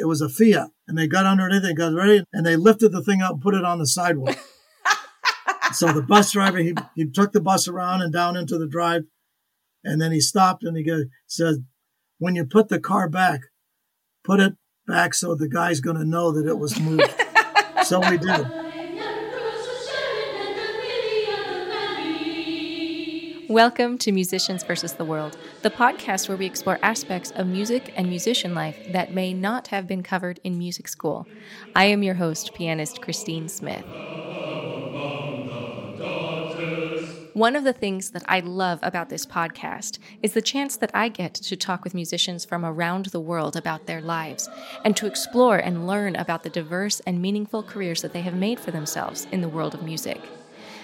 it was a Fiat, and they got underneath, they got ready, and they lifted the thing up and put it on the sidewalk. so the bus driver, he, he took the bus around and down into the drive, and then he stopped and he go, said, when you put the car back, put it back so the guy's going to know that it was moved. so we did. Welcome to Musicians versus the World, the podcast where we explore aspects of music and musician life that may not have been covered in music school. I am your host, pianist Christine Smith. One of the things that I love about this podcast is the chance that I get to talk with musicians from around the world about their lives and to explore and learn about the diverse and meaningful careers that they have made for themselves in the world of music.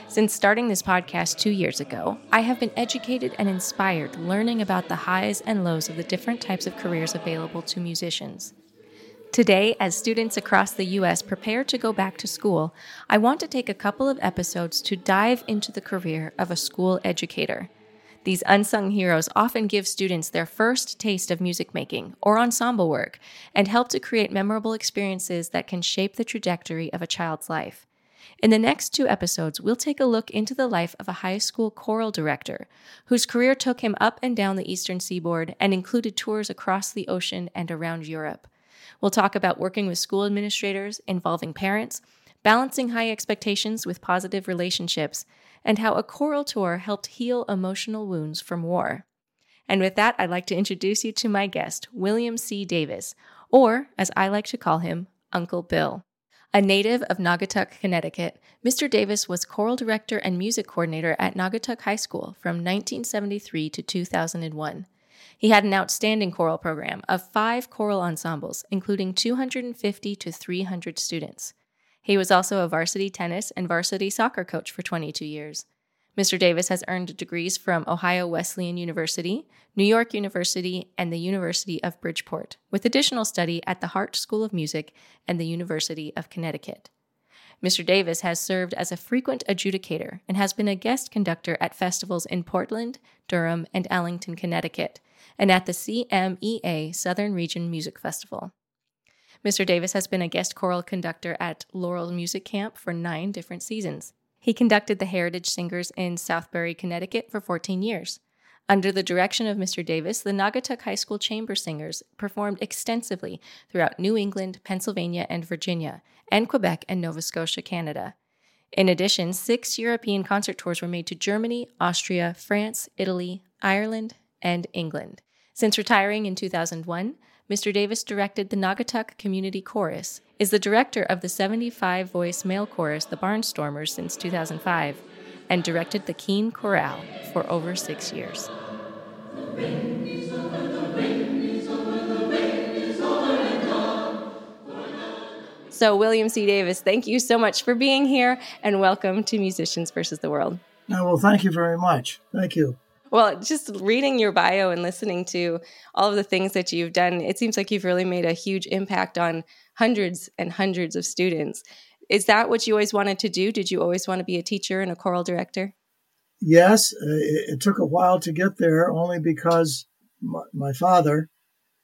Since starting this podcast two years ago, I have been educated and inspired learning about the highs and lows of the different types of careers available to musicians. Today, as students across the U.S. prepare to go back to school, I want to take a couple of episodes to dive into the career of a school educator. These unsung heroes often give students their first taste of music making or ensemble work and help to create memorable experiences that can shape the trajectory of a child's life. In the next two episodes, we'll take a look into the life of a high school choral director whose career took him up and down the eastern seaboard and included tours across the ocean and around Europe. We'll talk about working with school administrators, involving parents, balancing high expectations with positive relationships, and how a choral tour helped heal emotional wounds from war. And with that, I'd like to introduce you to my guest, William C. Davis, or as I like to call him, Uncle Bill. A native of Naugatuck, Connecticut, Mr. Davis was choral director and music coordinator at Naugatuck High School from 1973 to 2001. He had an outstanding choral program of five choral ensembles, including 250 to 300 students. He was also a varsity tennis and varsity soccer coach for 22 years. Mr. Davis has earned degrees from Ohio Wesleyan University, New York University, and the University of Bridgeport, with additional study at the Hart School of Music and the University of Connecticut. Mr. Davis has served as a frequent adjudicator and has been a guest conductor at festivals in Portland, Durham, and Ellington, Connecticut, and at the CMEA Southern Region Music Festival. Mr. Davis has been a guest choral conductor at Laurel Music Camp for nine different seasons. He conducted the Heritage Singers in Southbury, Connecticut for 14 years. Under the direction of Mr. Davis, the Naugatuck High School Chamber Singers performed extensively throughout New England, Pennsylvania, and Virginia, and Quebec and Nova Scotia, Canada. In addition, six European concert tours were made to Germany, Austria, France, Italy, Ireland, and England. Since retiring in 2001, Mr. Davis directed the Naugatuck Community Chorus, is the director of the 75 voice male chorus The Barnstormers since 2005, and directed the Keene Chorale for over six years. So, William C. Davis, thank you so much for being here and welcome to Musicians versus the World. Well, thank you very much. Thank you. Well, just reading your bio and listening to all of the things that you've done, it seems like you've really made a huge impact on hundreds and hundreds of students. Is that what you always wanted to do? Did you always want to be a teacher and a choral director? Yes, uh, it, took a while to get there, only because my father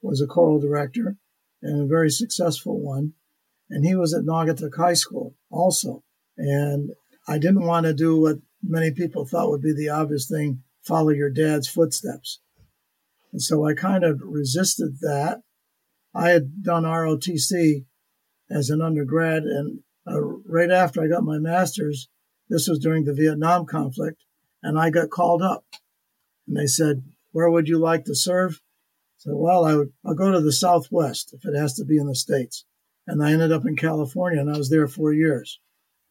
was a choral director and a very successful one. And he was at Naugatuck High School also. And I didn't want to do what many people thought would be the obvious thing follow your dad's footsteps. And so I kind of resisted that. I had done ROTC as an undergrad, and uh, right after I got my master's, this was during the Vietnam conflict, and I got called up. And they said, Where would you like to serve? I said, Well, I would, I'll go to the Southwest if it has to be in the States. And I ended up in California, and I was there four years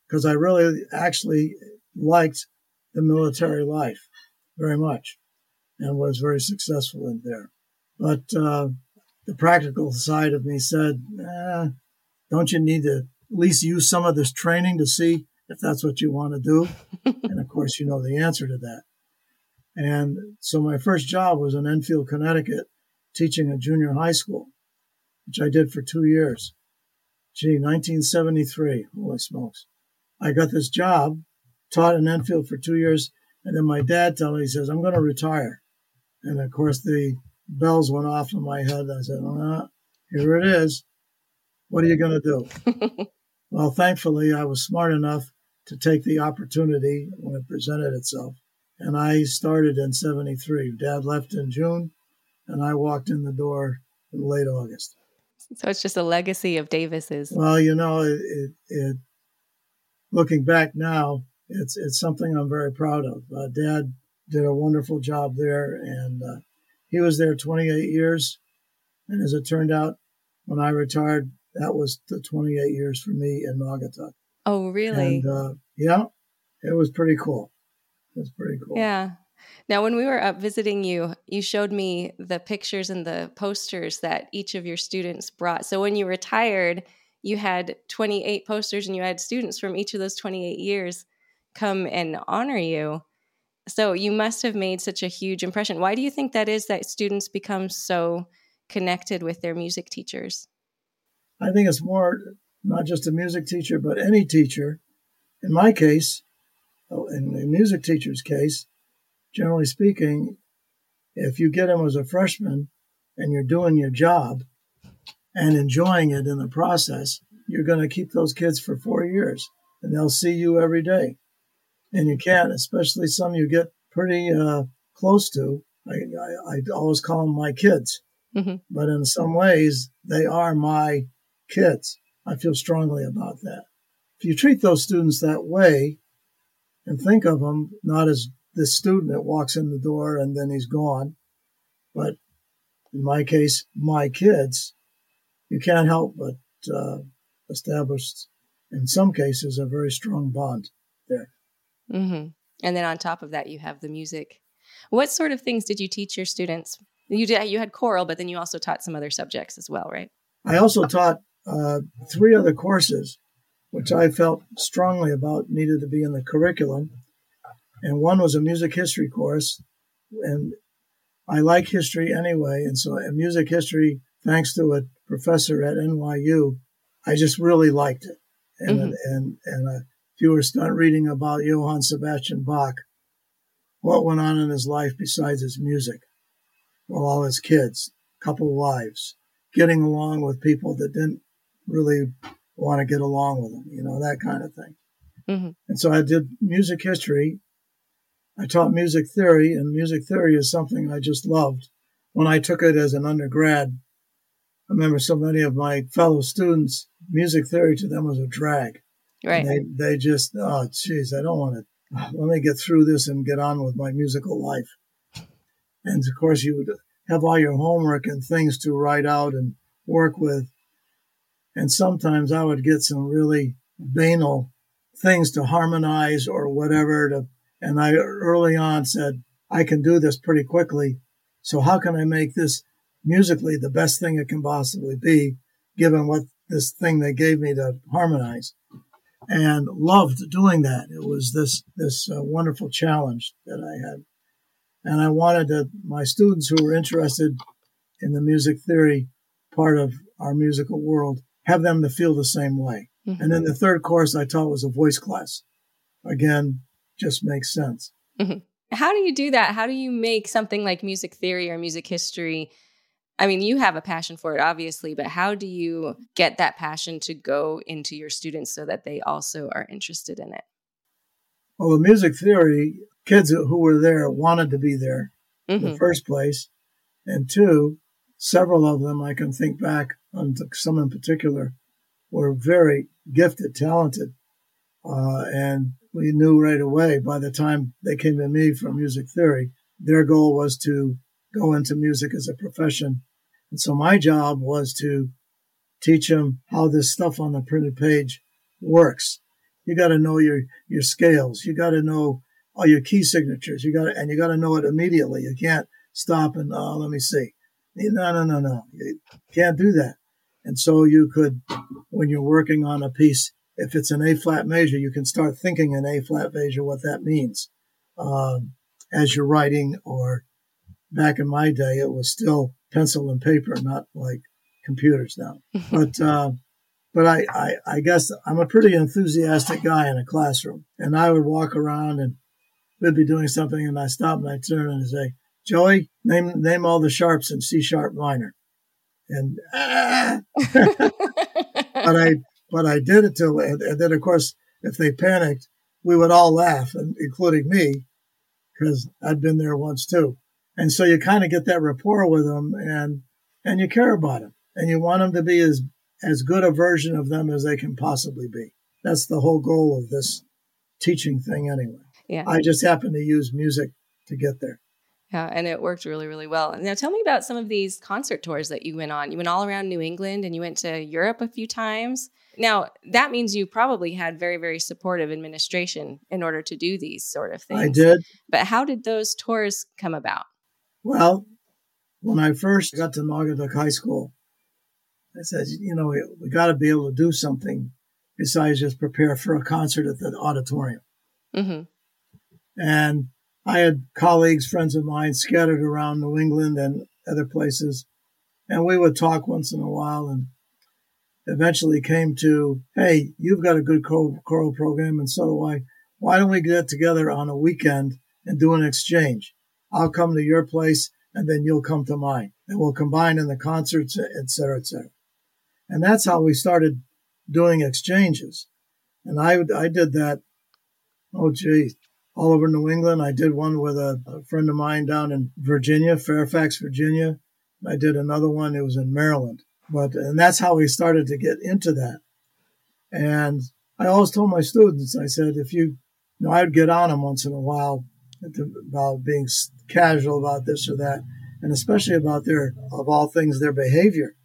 because I really actually liked the military life very much and was very successful in there. But uh, the practical side of me said, eh, don't you need to at least use some of this training to see if that's what you want to do? and of course, you know the answer to that. And so my first job was in Enfield, Connecticut, teaching a junior high school, which I did for two years. Gee, 1973. Holy smokes. I got this job, taught in Enfield for two years, and then my dad told me, he says, I'm going to retire. And of course, the bells went off in my head. I said, well, uh, here it is. What are you going to do? well, thankfully, I was smart enough to take the opportunity when it presented itself. And I started in 73. Dad left in June, and I walked in the door in late August. So it's just a legacy of Davis's. Well, you know, it, it, it looking back now, it's it's something I'm very proud of. Uh, Dad did a wonderful job there, and uh, he was there 28 years. And as it turned out, when I retired, that was the 28 years for me in Naugatuck. Oh, really? And uh, yeah, it was pretty cool. It was pretty cool. Yeah. Now, when we were up visiting you, you showed me the pictures and the posters that each of your students brought. So when you retired, you had 28 posters and you had students from each of those 28 years come and honor you. So you must have made such a huge impression. Why do you think that is that students become so connected with their music teachers? I think it's more not just a music teacher, but any teacher. In my case, oh, in a music teacher's case, generally speaking, if you get them as a freshman and you're doing your job and enjoying it in the process, you're going to keep those kids for four years and they'll see you every day. And you can't, especially some you get pretty uh, close to. I, I, I, always call them my kids, mm-hmm. but in some ways, they are my kids. I feel strongly about that. If you treat those students that way and think of them not as this student that walks in the door and then he's gone. But in my case, my kids, you can't help but uh, establish, in some cases, a very strong bond there. Mm-hmm. And then on top of that, you have the music. What sort of things did you teach your students? You did. You had choral, but then you also taught some other subjects as well, right? I also taught uh, three other courses, which I felt strongly about needed to be in the curriculum and one was a music history course. And I like history anyway. And so, in music history, thanks to a professor at NYU, I just really liked it. And, mm-hmm. and, and uh, if you were start reading about Johann Sebastian Bach, what went on in his life besides his music? Well, all his kids, couple wives, getting along with people that didn't really want to get along with him, you know, that kind of thing. Mm-hmm. And so I did music history I taught music theory, and music theory is something I just loved. When I took it as an undergrad, I remember so many of my fellow students, music theory to them was a drag. Right. They, they just, oh, geez, I don't want to, let me get through this and get on with my musical life. And of course, you would have all your homework and things to write out and work with. And sometimes I would get some really banal things to harmonize or whatever to and I early on said, I can do this pretty quickly. So how can I make this musically the best thing it can possibly be, given what this thing they gave me to harmonize? And loved doing that. It was this, this uh, wonderful challenge that I had. And I wanted to, my students who were interested in the music theory part of our musical world, have them to feel the same way. Mm-hmm. And then the third course I taught was a voice class. Again, just makes sense. Mm-hmm. How do you do that? How do you make something like music theory or music history? I mean, you have a passion for it, obviously, but how do you get that passion to go into your students so that they also are interested in it? Well, the music theory, kids who were there wanted to be there mm-hmm. in the mm-hmm. first place. And two, several of them, I can think back on some in particular, were very gifted, talented, uh, and we knew right away by the time they came to me for music theory, their goal was to go into music as a profession. And so my job was to teach them how this stuff on the printed page works. You got to know your, your scales. You got to know all your key signatures. You got and you got to know it immediately. You can't stop and, uh, let me see. No, no, no, no. You can't do that. And so you could, when you're working on a piece, if it's an A flat major, you can start thinking in A flat major what that means um, as you're writing. Or back in my day, it was still pencil and paper, not like computers now. but uh, but I, I, I guess I'm a pretty enthusiastic guy in a classroom, and I would walk around and we'd be doing something, and I stop and I turn and say, Joey, name name all the sharps in C sharp minor, and. Ah! but I but I did it till and, and then of course if they panicked, we would all laugh, and including me, because I'd been there once too. And so you kind of get that rapport with them, and and you care about them, and you want them to be as as good a version of them as they can possibly be. That's the whole goal of this teaching thing, anyway. Yeah. I just happen to use music to get there. Yeah, and it worked really, really well. Now, tell me about some of these concert tours that you went on. You went all around New England and you went to Europe a few times. Now, that means you probably had very, very supportive administration in order to do these sort of things. I did. But how did those tours come about? Well, when I first got to Naugatuck High School, I said, you know, we, we got to be able to do something besides just prepare for a concert at the auditorium. Mm-hmm. And I had colleagues, friends of mine scattered around New England and other places. And we would talk once in a while and eventually came to, hey, you've got a good choral program and so do I. Why don't we get together on a weekend and do an exchange? I'll come to your place and then you'll come to mine and we'll combine in the concerts, et cetera, et cetera. And that's how we started doing exchanges. And I, I did that, oh, gee, all over New England. I did one with a, a friend of mine down in Virginia, Fairfax, Virginia. I did another one. It was in Maryland. But, and that's how we started to get into that. And I always told my students, I said, if you, you know, I'd get on them once in a while about being casual about this or that, and especially about their, of all things, their behavior.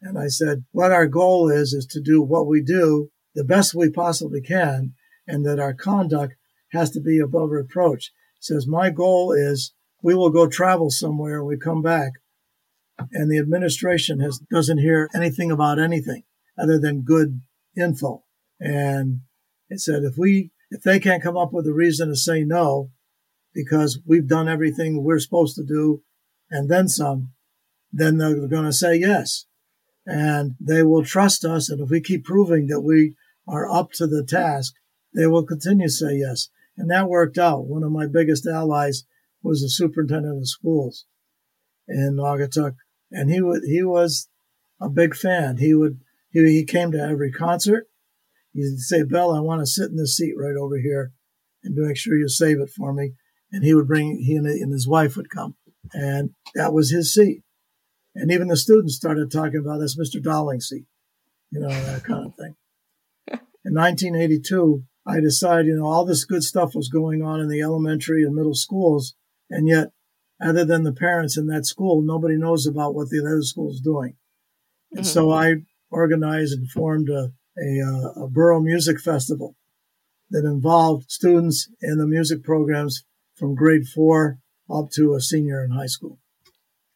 And I said, what our goal is, is to do what we do the best we possibly can, and that our conduct has to be above reproach. says, my goal is we will go travel somewhere and we come back and the administration has doesn't hear anything about anything other than good info. And it said if we if they can't come up with a reason to say no because we've done everything we're supposed to do and then some, then they're going to say yes. And they will trust us. And if we keep proving that we are up to the task, they will continue to say yes. And that worked out. One of my biggest allies was the superintendent of schools in Naugatuck. And he would, he was a big fan. He would, he, he came to every concert. He'd say, Bill, I want to sit in this seat right over here and make sure you save it for me. And he would bring, he and, and his wife would come. And that was his seat. And even the students started talking about this Mr. Dowling seat, you know, that kind of thing. In 1982, I decided, you know, all this good stuff was going on in the elementary and middle schools, and yet, other than the parents in that school, nobody knows about what the other school is doing. And mm-hmm. so I organized and formed a, a, uh, a borough music festival that involved students in the music programs from grade four up to a senior in high school.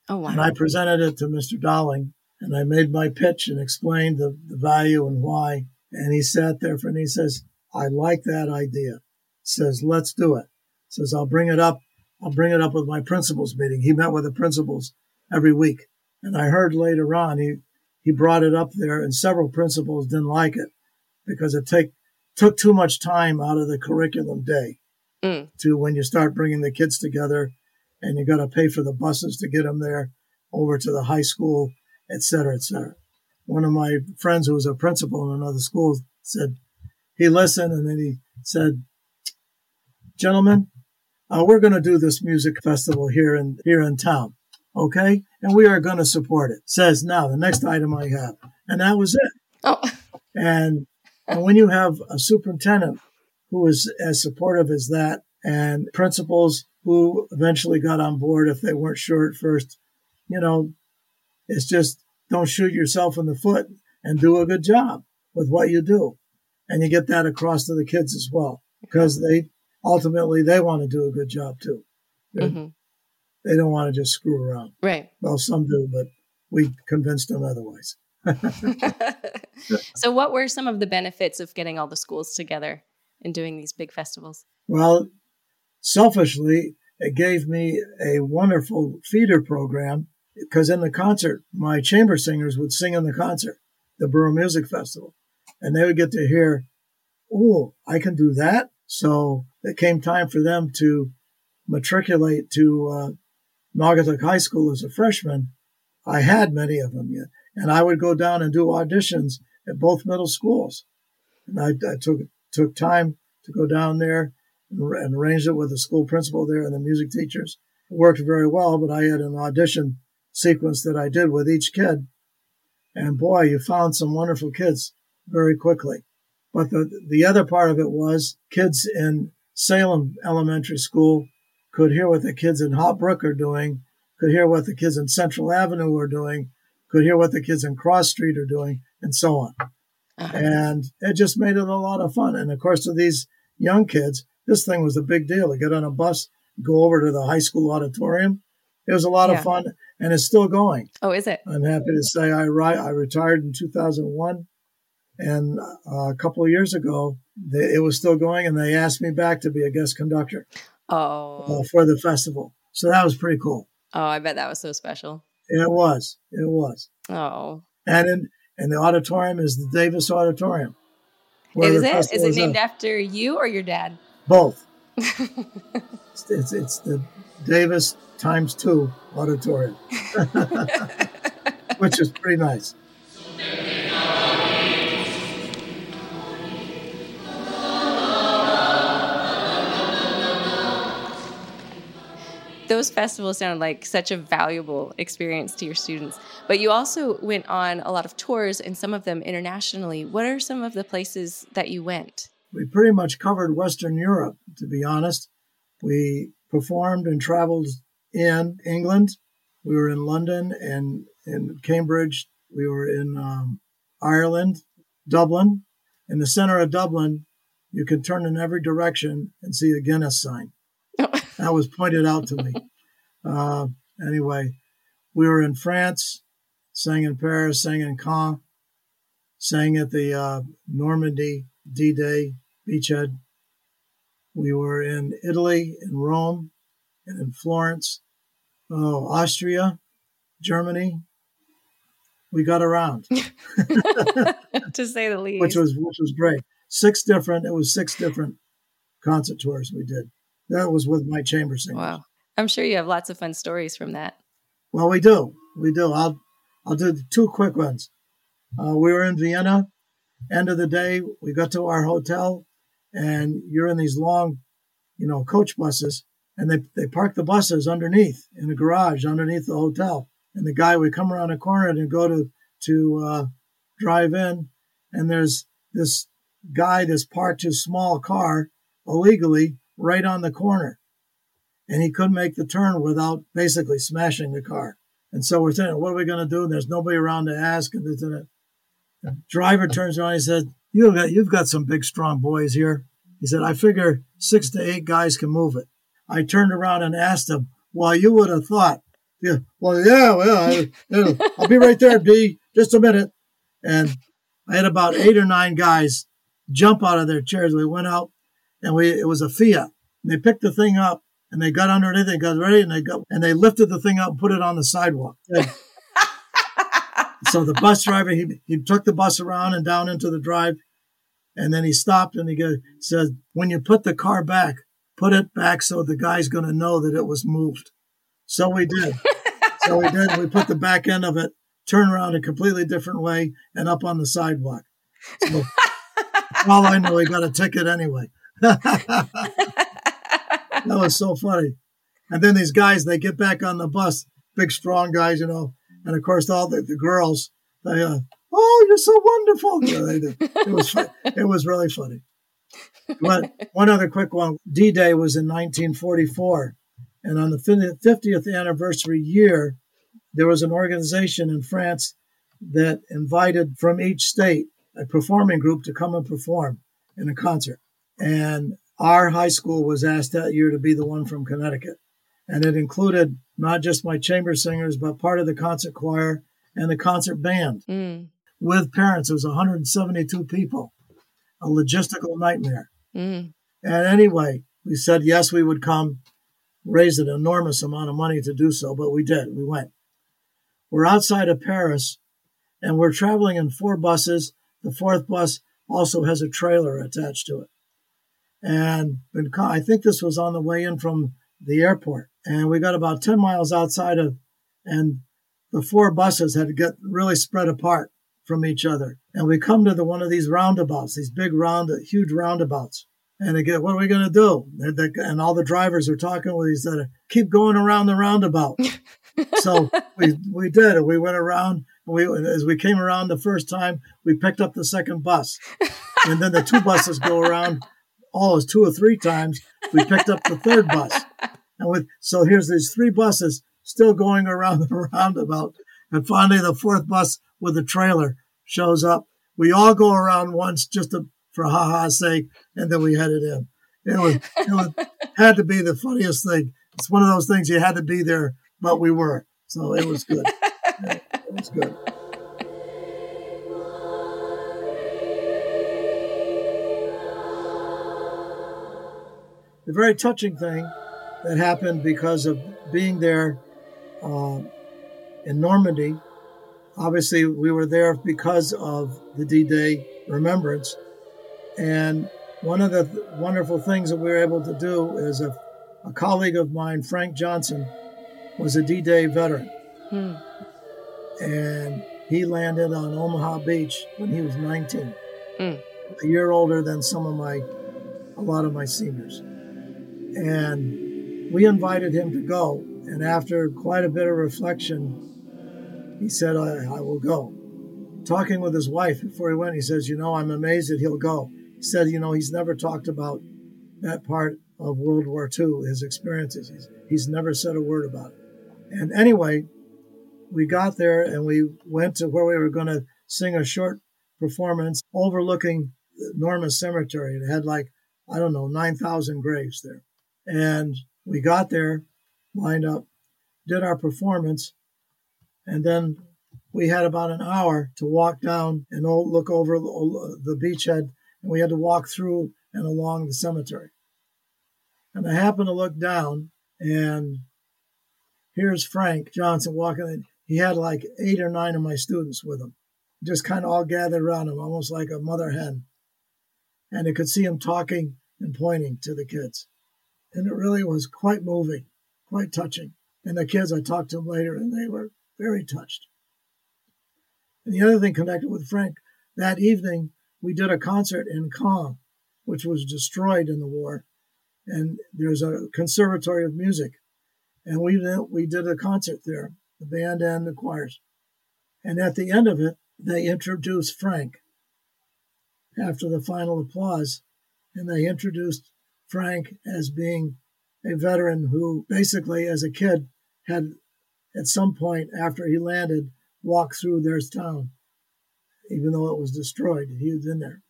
Oh, wow. And I presented it to Mr. Dowling and I made my pitch and explained the, the value and why. And he sat there for, and he says, I like that idea. Says, let's do it. Says, I'll bring it up. I'll bring it up with my principals meeting. He met with the principals every week. And I heard later on he, he brought it up there and several principals didn't like it because it take, took too much time out of the curriculum day mm. to when you start bringing the kids together and you got to pay for the buses to get them there over to the high school, et cetera, et cetera. One of my friends who was a principal in another school said, he listened and then he said, gentlemen, uh, we're going to do this music festival here in, here in town. Okay. And we are going to support it. Says now the next item I have. And that was it. Oh. And, and when you have a superintendent who is as supportive as that and principals who eventually got on board if they weren't sure at first, you know, it's just don't shoot yourself in the foot and do a good job with what you do and you get that across to the kids as well because they ultimately they want to do a good job too. Mm-hmm. They don't want to just screw around. Right. Well, some do, but we convinced them otherwise. so, what were some of the benefits of getting all the schools together and doing these big festivals? Well, selfishly, it gave me a wonderful feeder program because in the concert, my chamber singers would sing in the concert, the Borough Music Festival and they would get to hear, oh, I can do that. So it came time for them to matriculate to uh, Naugatuck High School as a freshman. I had many of them yet, and I would go down and do auditions at both middle schools. And I, I took took time to go down there and, and arrange it with the school principal there and the music teachers. It worked very well, but I had an audition sequence that I did with each kid. And boy, you found some wonderful kids very quickly. But the, the other part of it was kids in Salem Elementary School could hear what the kids in Hopbrook are doing, could hear what the kids in Central Avenue are doing, could hear what the kids in Cross Street are doing, and so on. Uh-huh. And it just made it a lot of fun. And of course, to these young kids, this thing was a big deal to get on a bus, go over to the high school auditorium. It was a lot yeah. of fun, and it's still going. Oh, is it? I'm happy to say I, I retired in 2001 and uh, a couple of years ago, they, it was still going, and they asked me back to be a guest conductor. Oh, uh, for the festival. So that was pretty cool. Oh, I bet that was so special. It was. It was. Oh. And in, and the auditorium is the Davis Auditorium. Is it? Is it named after you or your dad? Both. it's, it's, it's the Davis times two auditorium, which is pretty nice. Those festivals sound like such a valuable experience to your students. But you also went on a lot of tours and some of them internationally. What are some of the places that you went? We pretty much covered Western Europe, to be honest. We performed and traveled in England. We were in London and in Cambridge. We were in um, Ireland, Dublin. In the center of Dublin, you can turn in every direction and see a Guinness sign. That was pointed out to me. Uh, anyway, we were in France, sang in Paris, sang in Caen, sang at the uh, Normandy D Day beachhead. We were in Italy, in Rome, and in Florence, oh, Austria, Germany. We got around, to say the least, which was which was great. Six different. It was six different concert tours we did. That was with my chamber singers. Wow. I'm sure you have lots of fun stories from that. Well, we do. We do. I'll, I'll do two quick ones. Uh, we were in Vienna. End of the day, we got to our hotel, and you're in these long, you know, coach buses, and they, they park the buses underneath in a garage underneath the hotel. And the guy would come around a corner and go to to uh, drive in, and there's this guy that's parked his small car illegally right on the corner. And he couldn't make the turn without basically smashing the car. And so we're saying, what are we going to do? And there's nobody around to ask. And the driver turns around and he said, you've got, you've got some big, strong boys here. He said, I figure six to eight guys can move it. I turned around and asked him, well, you would have thought, yeah, well, yeah, well, I, I'll be right there, D, just a minute. And I had about eight or nine guys jump out of their chairs. We went out and we it was a Fiat. And they picked the thing up and they got underneath, they got ready, and they got and they lifted the thing up and put it on the sidewalk. so the bus driver he he took the bus around and down into the drive, and then he stopped and he go, said, "When you put the car back, put it back so the guy's going to know that it was moved." So we did. so we did. We put the back end of it, turned around a completely different way, and up on the sidewalk. So all I know, he got a ticket anyway. that was so funny. And then these guys, they get back on the bus, big, strong guys, you know. And of course, all the, the girls, they, uh, oh, you're so wonderful. You know, it was it was really funny. But one other quick one: D-Day was in 1944, and on the 50th anniversary year, there was an organization in France that invited from each state a performing group to come and perform in a concert. And our high school was asked that year to be the one from Connecticut. And it included not just my chamber singers, but part of the concert choir and the concert band mm. with parents. It was 172 people, a logistical nightmare. Mm. And anyway, we said yes, we would come, raise an enormous amount of money to do so, but we did. We went. We're outside of Paris and we're traveling in four buses. The fourth bus also has a trailer attached to it. And I think this was on the way in from the airport. And we got about 10 miles outside of, and the four buses had to get really spread apart from each other. And we come to the one of these roundabouts, these big round, huge roundabouts. And again, what are we going to do? And all the drivers are talking with each other. Keep going around the roundabout. so we we did. We went around. We as we came around the first time, we picked up the second bus, and then the two buses go around. Oh, Almost two or three times, we picked up the third bus, and with so here's these three buses still going around the roundabout, and finally the fourth bus with the trailer shows up. We all go around once just to, for ha ha's sake, and then we headed in. It was, it was had to be the funniest thing. It's one of those things you had to be there, but we were, so it was good. it was good. The very touching thing that happened because of being there uh, in Normandy obviously we were there because of the D-Day remembrance. And one of the th- wonderful things that we were able to do is a, a colleague of mine, Frank Johnson, was a D-Day veteran. Hmm. And he landed on Omaha Beach when he was 19, hmm. a year older than some of my, a lot of my seniors. And we invited him to go. And after quite a bit of reflection, he said, I, I will go. Talking with his wife before he went, he says, You know, I'm amazed that he'll go. He said, You know, he's never talked about that part of World War II, his experiences. He's, he's never said a word about it. And anyway, we got there and we went to where we were going to sing a short performance overlooking Normandy Cemetery. It had like, I don't know, 9,000 graves there. And we got there, lined up, did our performance, and then we had about an hour to walk down and look over the beachhead, and we had to walk through and along the cemetery. And I happened to look down, and here's Frank Johnson walking in. He had like eight or nine of my students with him, just kind of all gathered around him, almost like a mother hen. And I could see him talking and pointing to the kids. And it really was quite moving, quite touching. And the kids, I talked to them later, and they were very touched. And the other thing connected with Frank, that evening we did a concert in Caen, which was destroyed in the war. And there's a conservatory of music. And we, we did a concert there, the band and the choirs. And at the end of it, they introduced Frank after the final applause. And they introduced Frank as being a veteran who basically, as a kid, had at some point after he landed, walked through their town, even though it was destroyed. He was in there.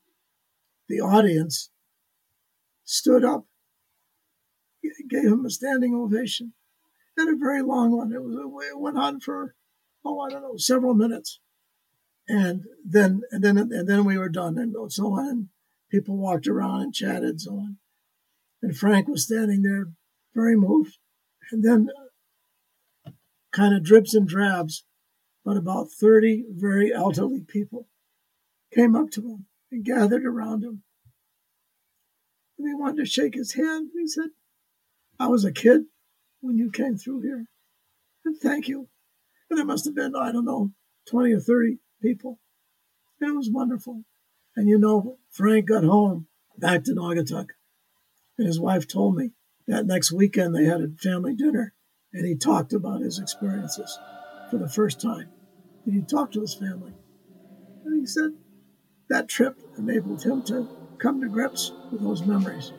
The audience stood up, gave him a standing ovation, and a very long one. It was it went on for oh I don't know several minutes, and then and then and then we were done and so on. And people walked around and chatted so on, and Frank was standing there, very moved, and then kind of drips and drabs, but about 30 very elderly people came up to him and gathered around him. And they wanted to shake his hand. He said, I was a kid when you came through here. And thank you. And there must have been, I don't know, 20 or 30 people. And it was wonderful. And you know, Frank got home back to Naugatuck. And his wife told me that next weekend they had a family dinner and he talked about his experiences for the first time. And he talked to his family. And he said that trip enabled him to come to grips with those memories.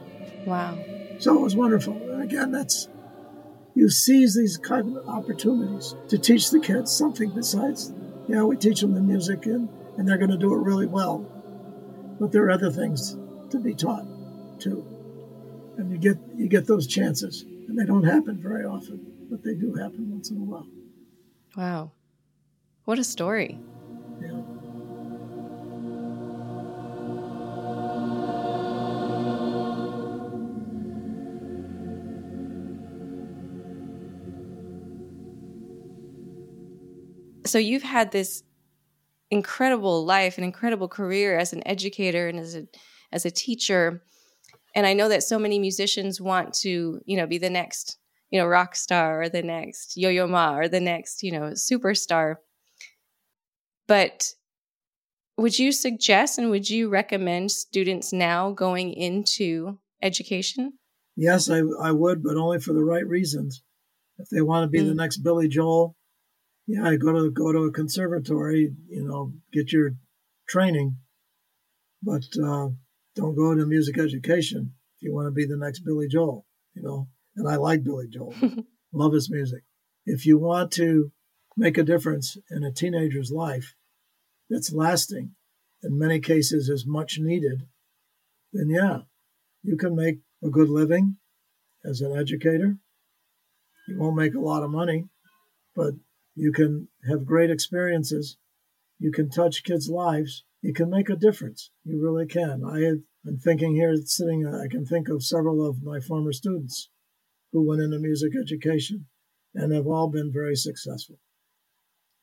Wow. So it was wonderful. And again, that's you seize these kind of opportunities to teach the kids something besides, you know, we teach them the music and, and they're going to do it really well. But there are other things to be taught too. And you get you get those chances, and they don't happen very often but they do happen once in a while. Wow. What a story. Yeah. So you've had this incredible life, an incredible career as an educator and as a as a teacher. And I know that so many musicians want to, you know, be the next you know, rock star or the next Yo Yo Ma or the next, you know, superstar. But Would you suggest and would you recommend students now going into education? Yes, I, I would, but only for the right reasons. If they want to be mm. the next Billy Joel, yeah, go to go to a conservatory, you know, get your training, but uh, don't go into music education if you want to be the next Billy Joel, you know. And I like Billy Joel, love his music. If you want to make a difference in a teenager's life that's lasting, in many cases is much needed, then yeah, you can make a good living as an educator. You won't make a lot of money, but you can have great experiences. You can touch kids' lives. You can make a difference. You really can. I been thinking here, sitting, I can think of several of my former students who went into music education and have all been very successful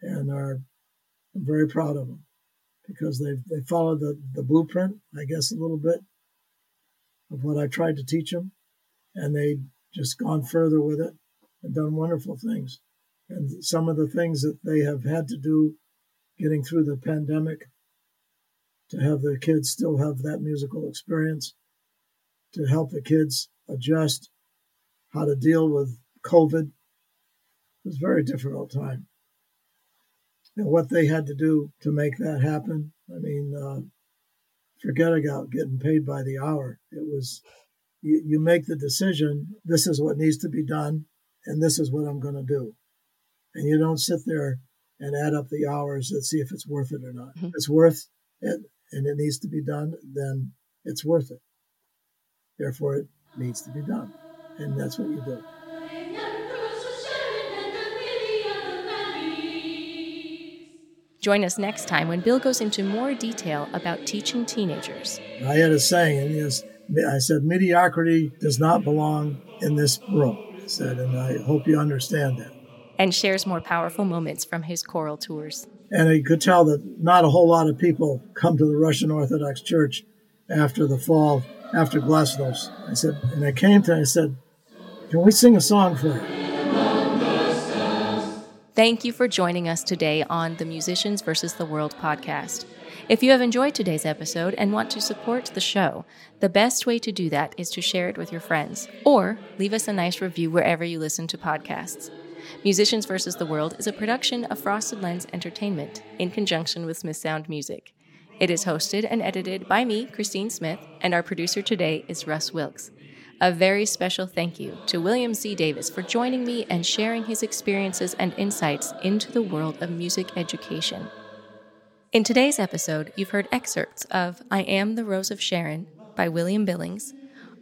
and are I'm very proud of them because they they followed the, the blueprint, I guess, a little bit of what I tried to teach them, and they just gone further with it and done wonderful things. And some of the things that they have had to do getting through the pandemic to have the kids still have that musical experience, to help the kids adjust how to deal with COVID. It was a very difficult time. And what they had to do to make that happen, I mean, uh, forget about getting paid by the hour. It was, you, you make the decision, this is what needs to be done, and this is what I'm going to do. And you don't sit there and add up the hours and see if it's worth it or not. Mm-hmm. It's worth it and it needs to be done, then it's worth it. Therefore, it needs to be done. And that's what you do. Join us next time when Bill goes into more detail about teaching teenagers. I had a saying, and yes, I said, mediocrity does not belong in this room. I said, and I hope you understand that. And shares more powerful moments from his choral tours. And you could tell that not a whole lot of people come to the Russian Orthodox Church after the fall, after Glasnost. I said, and I came to, I said, can we sing a song for you? Thank you for joining us today on the Musicians versus the World podcast. If you have enjoyed today's episode and want to support the show, the best way to do that is to share it with your friends or leave us a nice review wherever you listen to podcasts. Musicians versus the World is a production of Frosted Lens Entertainment in conjunction with Smith Sound Music. It is hosted and edited by me, Christine Smith, and our producer today is Russ Wilkes. A very special thank you to William C. Davis for joining me and sharing his experiences and insights into the world of music education. In today's episode, you've heard excerpts of I Am the Rose of Sharon by William Billings,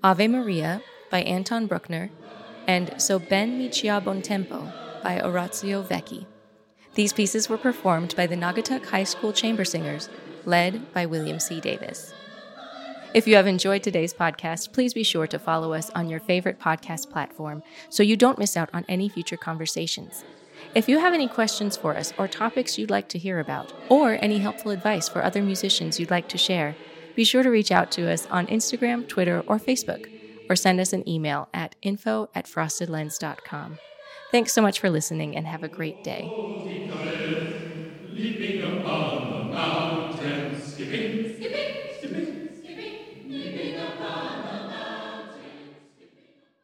Ave Maria by Anton Bruckner, and So ben mi ch'ha bon tempo by Orazio Vecchi. These pieces were performed by the Naugatuck High School Chamber Singers, led by William C. Davis. If you have enjoyed today's podcast, please be sure to follow us on your favorite podcast platform so you don't miss out on any future conversations. If you have any questions for us or topics you'd like to hear about, or any helpful advice for other musicians you'd like to share, be sure to reach out to us on Instagram, Twitter, or Facebook, or send us an email at info at frostedlens.com. Thanks so much for listening and have a great day.